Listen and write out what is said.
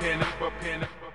pin up a pin up